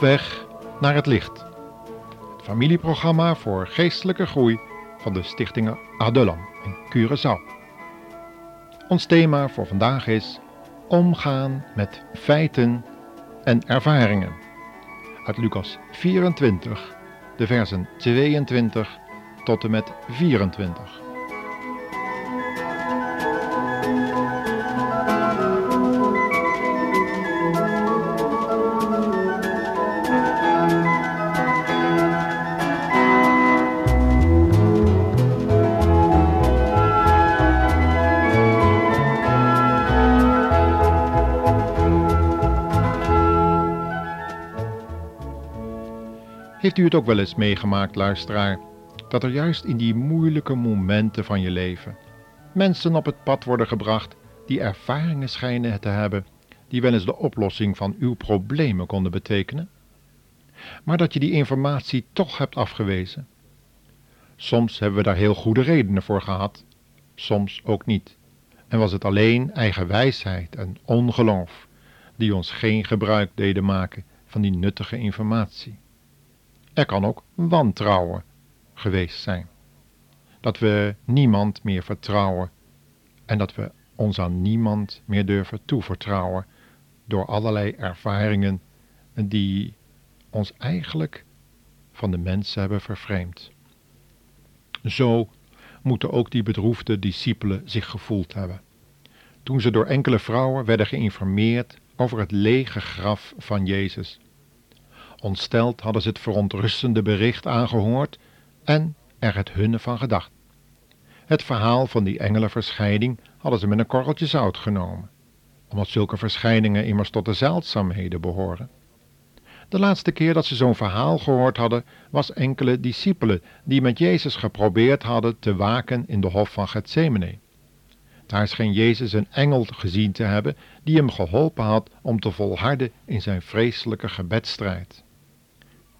Weg naar het licht. Het familieprogramma voor geestelijke groei van de stichtingen Adelam en Curaçao. Ons thema voor vandaag is omgaan met feiten en ervaringen. Uit Lucas 24, de versen 22 tot en met 24. U het ook wel eens meegemaakt, luisteraar, dat er juist in die moeilijke momenten van je leven mensen op het pad worden gebracht die ervaringen schijnen te hebben die wel eens de oplossing van uw problemen konden betekenen? Maar dat je die informatie toch hebt afgewezen. Soms hebben we daar heel goede redenen voor gehad, soms ook niet. En was het alleen eigen wijsheid en ongeloof die ons geen gebruik deden maken van die nuttige informatie. Er kan ook wantrouwen geweest zijn. Dat we niemand meer vertrouwen en dat we ons aan niemand meer durven toevertrouwen door allerlei ervaringen die ons eigenlijk van de mensen hebben vervreemd. Zo moeten ook die bedroefde discipelen zich gevoeld hebben. Toen ze door enkele vrouwen werden geïnformeerd over het lege graf van Jezus Ontsteld hadden ze het verontrustende bericht aangehoord en er het hunne van gedacht. Het verhaal van die engelenverscheiding hadden ze met een korreltje zout genomen, omdat zulke verschijningen immers tot de zeldzaamheden behoren. De laatste keer dat ze zo'n verhaal gehoord hadden, was enkele discipelen die met Jezus geprobeerd hadden te waken in de hof van Gethsemane. Daar scheen Jezus een engel gezien te hebben die hem geholpen had om te volharden in zijn vreselijke gebedstrijd.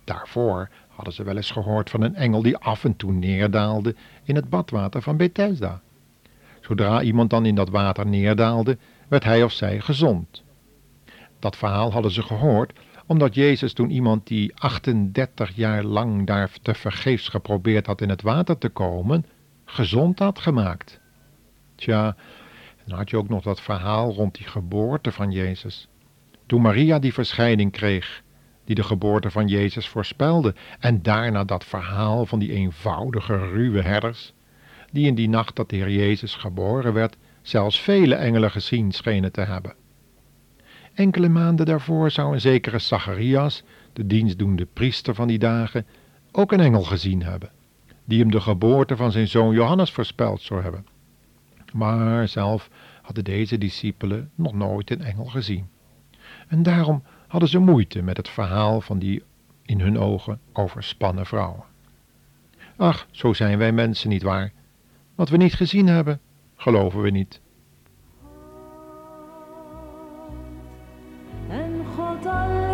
Daarvoor hadden ze wel eens gehoord van een engel die af en toe neerdaalde in het badwater van Bethesda. Zodra iemand dan in dat water neerdaalde, werd hij of zij gezond. Dat verhaal hadden ze gehoord omdat Jezus toen iemand die 38 jaar lang daar te vergeefs geprobeerd had in het water te komen, gezond had gemaakt. Tja, dan had je ook nog dat verhaal rond die geboorte van Jezus. Toen Maria die verschijning kreeg die de geboorte van Jezus voorspelde, en daarna dat verhaal van die eenvoudige, ruwe herders, die in die nacht dat de Heer Jezus geboren werd, zelfs vele engelen gezien schenen te hebben. Enkele maanden daarvoor zou een zekere Zacharias, de dienstdoende priester van die dagen, ook een engel gezien hebben, die hem de geboorte van zijn zoon Johannes voorspeld zou hebben. Maar zelf hadden deze discipelen nog nooit een engel gezien. En daarom hadden ze moeite met het verhaal van die in hun ogen overspannen vrouwen. Ach, zo zijn wij mensen niet waar. Wat we niet gezien hebben, geloven we niet. En God alleen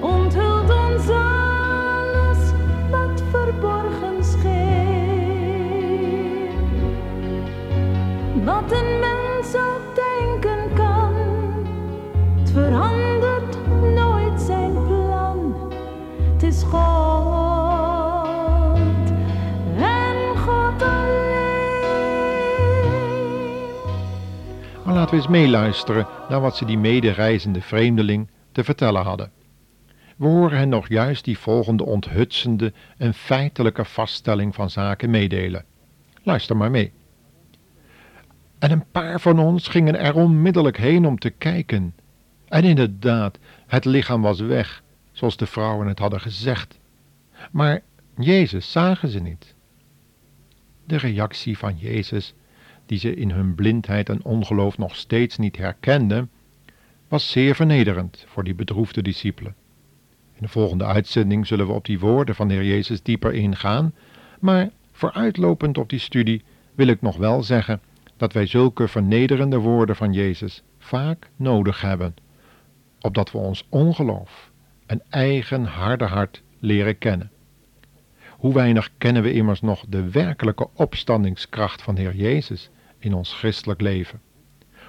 onthult ons alles wat verborgen scheen. Wat een mens laten meeluisteren naar wat ze die medereizende vreemdeling te vertellen hadden. We horen hen nog juist die volgende onthutsende en feitelijke vaststelling van zaken meedelen. Luister maar mee. En een paar van ons gingen er onmiddellijk heen om te kijken. En inderdaad, het lichaam was weg, zoals de vrouwen het hadden gezegd. Maar Jezus zagen ze niet. De reactie van Jezus, die ze in hun blindheid en ongeloof nog steeds niet herkenden, was zeer vernederend voor die bedroefde discipelen. In de volgende uitzending zullen we op die woorden van de Heer Jezus dieper ingaan, maar vooruitlopend op die studie wil ik nog wel zeggen dat wij zulke vernederende woorden van Jezus vaak nodig hebben, opdat we ons ongeloof en eigen harde hart leren kennen. Hoe weinig kennen we immers nog de werkelijke opstandingskracht van de Heer Jezus in ons christelijk leven?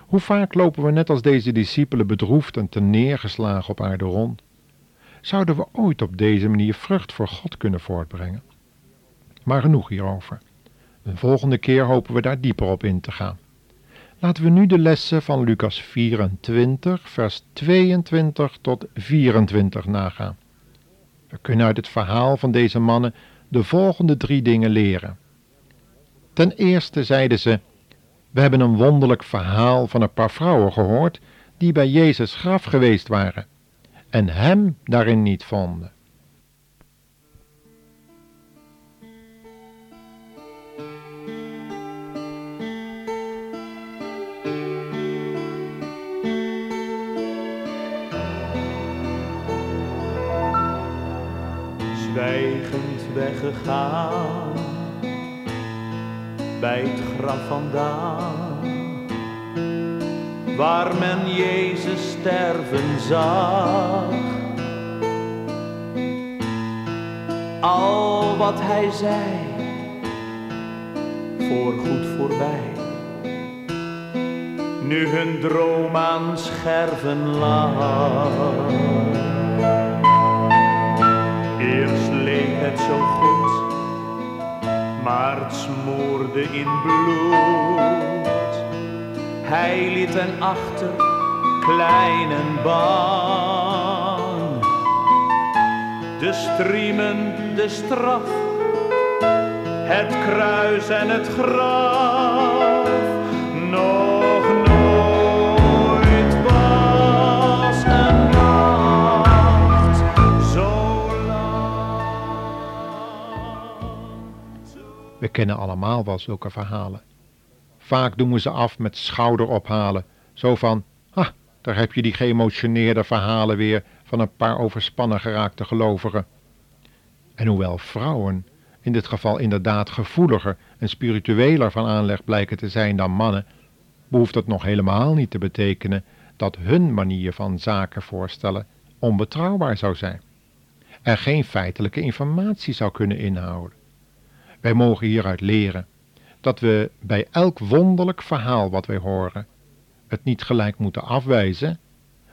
Hoe vaak lopen we net als deze discipelen bedroefd en neergeslagen op aarde rond? Zouden we ooit op deze manier vrucht voor God kunnen voortbrengen? Maar genoeg hierover. Een volgende keer hopen we daar dieper op in te gaan. Laten we nu de lessen van Lucas 24, vers 22 tot 24 nagaan. We kunnen uit het verhaal van deze mannen de volgende drie dingen leren. Ten eerste zeiden ze: We hebben een wonderlijk verhaal van een paar vrouwen gehoord die bij Jezus graf geweest waren en hem daarin niet vonden. zwijgend weggegaan bij het graf vandaan, waar men Jezus sterven zag. Al wat hij zei, voorgoed voorbij. Nu hun droom aan scherven lag. Het smoorde in bloed. Hij liet hen achter, klein en. De striemen, de straf, het kruis en het graf. Kennen allemaal wel zulke verhalen. Vaak doen we ze af met schouderophalen, zo van, ha, daar heb je die geëmotioneerde verhalen weer van een paar overspannen geraakte gelovigen. En hoewel vrouwen in dit geval inderdaad gevoeliger en spiritueler van aanleg blijken te zijn dan mannen, behoeft dat nog helemaal niet te betekenen dat hun manier van zaken voorstellen onbetrouwbaar zou zijn en geen feitelijke informatie zou kunnen inhouden. Wij mogen hieruit leren dat we bij elk wonderlijk verhaal wat wij horen, het niet gelijk moeten afwijzen,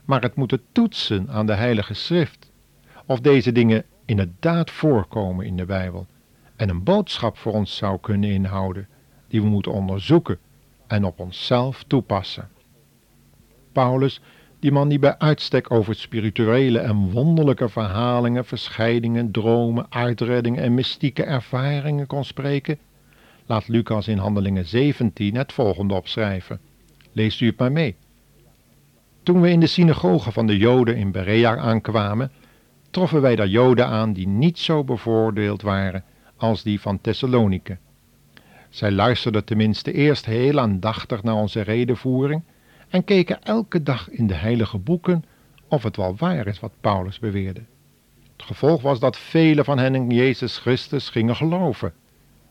maar het moeten toetsen aan de Heilige Schrift, of deze dingen inderdaad voorkomen in de Bijbel en een boodschap voor ons zou kunnen inhouden, die we moeten onderzoeken en op onszelf toepassen. Paulus, die man die bij uitstek over spirituele en wonderlijke verhalingen, verscheidingen, dromen, uitreddingen en mystieke ervaringen kon spreken, laat Lucas in Handelingen 17 het volgende opschrijven. Leest u het maar mee. Toen we in de synagoge van de Joden in Berea aankwamen, troffen wij daar Joden aan die niet zo bevoordeeld waren als die van Thessalonike. Zij luisterden tenminste eerst heel aandachtig naar onze redenvoering en keken elke dag in de heilige boeken of het wel waar is wat Paulus beweerde. Het gevolg was dat velen van hen in Jezus Christus gingen geloven.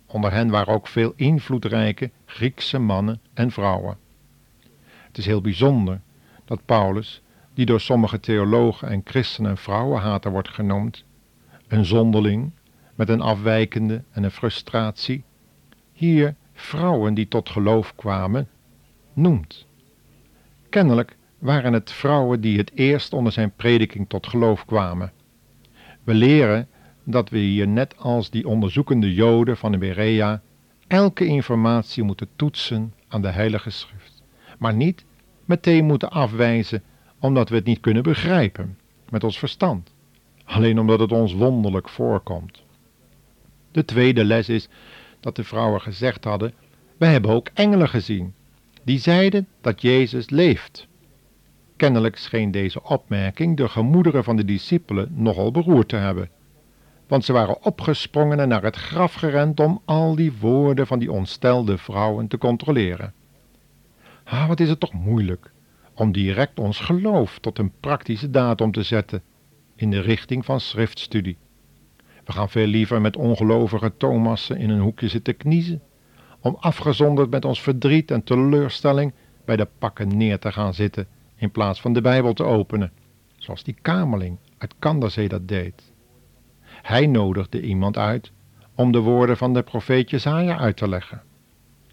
Onder hen waren ook veel invloedrijke Griekse mannen en vrouwen. Het is heel bijzonder dat Paulus, die door sommige theologen en christenen en vrouwenhater wordt genoemd, een zonderling met een afwijkende en een frustratie, hier vrouwen die tot geloof kwamen, noemt. Kennelijk waren het vrouwen die het eerst onder zijn prediking tot geloof kwamen. We leren dat we hier net als die onderzoekende Joden van de Berea elke informatie moeten toetsen aan de Heilige Schrift, maar niet meteen moeten afwijzen omdat we het niet kunnen begrijpen met ons verstand, alleen omdat het ons wonderlijk voorkomt. De tweede les is dat de vrouwen gezegd hadden: We hebben ook engelen gezien, die zeiden dat Jezus leeft. Kennelijk scheen deze opmerking de gemoederen van de discipelen nogal beroerd te hebben, want ze waren opgesprongen en naar het graf gerend om al die woorden van die ontstelde vrouwen te controleren. Ah, wat is het toch moeilijk om direct ons geloof tot een praktische daad om te zetten in de richting van schriftstudie. We gaan veel liever met ongelovige Thomassen in een hoekje zitten kniezen, om afgezonderd met ons verdriet en teleurstelling bij de pakken neer te gaan zitten, in plaats van de Bijbel te openen, zoals die kamerling uit Kanderzee dat deed. Hij nodigde iemand uit om de woorden van de profeet Jesaja uit te leggen.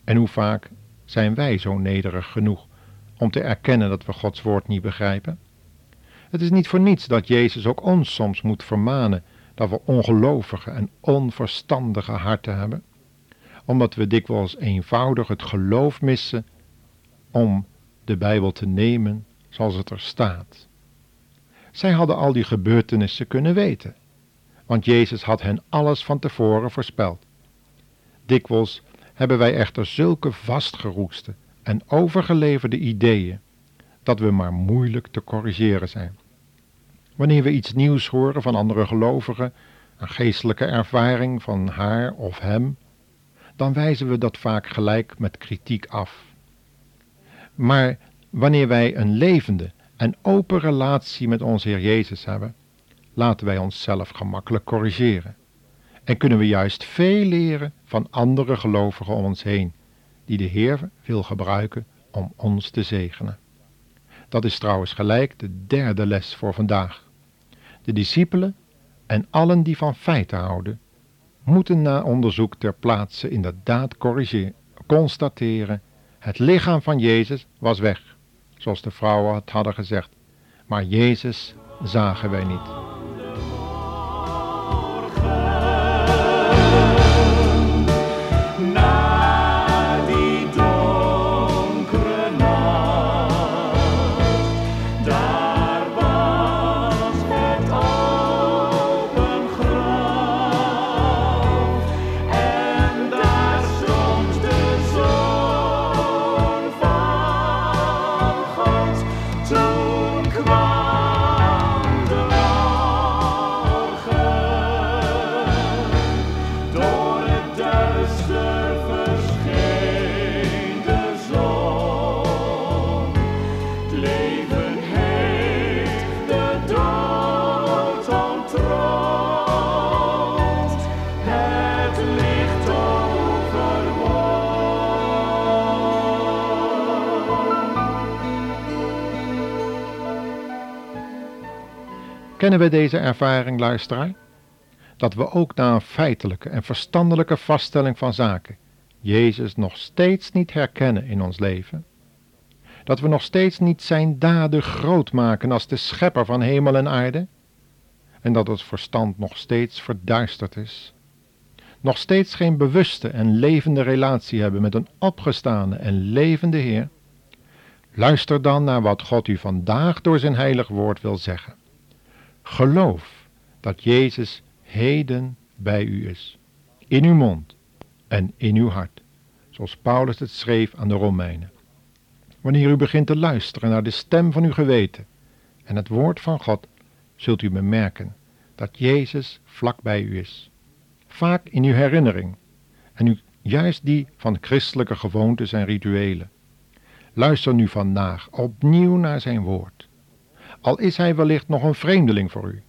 En hoe vaak zijn wij zo nederig genoeg om te erkennen dat we Gods woord niet begrijpen? Het is niet voor niets dat Jezus ook ons soms moet vermanen dat we ongelovige en onverstandige harten hebben, omdat we dikwijls eenvoudig het geloof missen om de Bijbel te nemen zoals het er staat. Zij hadden al die gebeurtenissen kunnen weten, want Jezus had hen alles van tevoren voorspeld. Dikwijls hebben wij echter zulke vastgeroeste en overgeleverde ideeën dat we maar moeilijk te corrigeren zijn. Wanneer we iets nieuws horen van andere gelovigen, een geestelijke ervaring van haar of hem, dan wijzen we dat vaak gelijk met kritiek af. Maar wanneer wij een levende en open relatie met onze Heer Jezus hebben, laten wij onszelf gemakkelijk corrigeren. En kunnen we juist veel leren van andere gelovigen om ons heen, die de Heer wil gebruiken om ons te zegenen. Dat is trouwens gelijk de derde les voor vandaag. De discipelen en allen die van feiten houden, moeten na onderzoek ter plaatse inderdaad corrigeren, constateren, het lichaam van Jezus was weg, zoals de vrouwen het hadden gezegd, maar Jezus zagen wij niet. Kennen we deze ervaring, luisteraar? Dat we ook na een feitelijke en verstandelijke vaststelling van zaken Jezus nog steeds niet herkennen in ons leven? Dat we nog steeds niet zijn daden groot maken als de schepper van hemel en aarde? En dat het verstand nog steeds verduisterd is? Nog steeds geen bewuste en levende relatie hebben met een opgestane en levende Heer? Luister dan naar wat God u vandaag door zijn heilig woord wil zeggen. Geloof dat Jezus heden bij u is, in uw mond en in uw hart, zoals Paulus het schreef aan de Romeinen. Wanneer u begint te luisteren naar de stem van uw geweten en het woord van God, zult u bemerken dat Jezus vlak bij u is, vaak in uw herinnering, en u juist die van christelijke gewoontes en rituelen. Luister nu vandaag opnieuw naar zijn woord al is hij wellicht nog een vreemdeling voor u,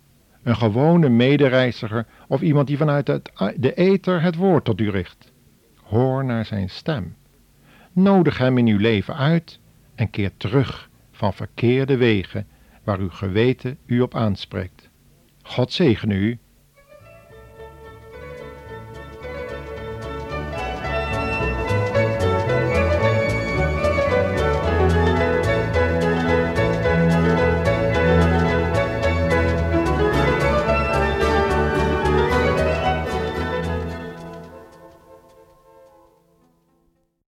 een gewone medereiziger of iemand die vanuit het, de ether het woord tot u richt. Hoor naar zijn stem. Nodig hem in uw leven uit en keer terug van verkeerde wegen waar uw geweten u op aanspreekt. God zegene u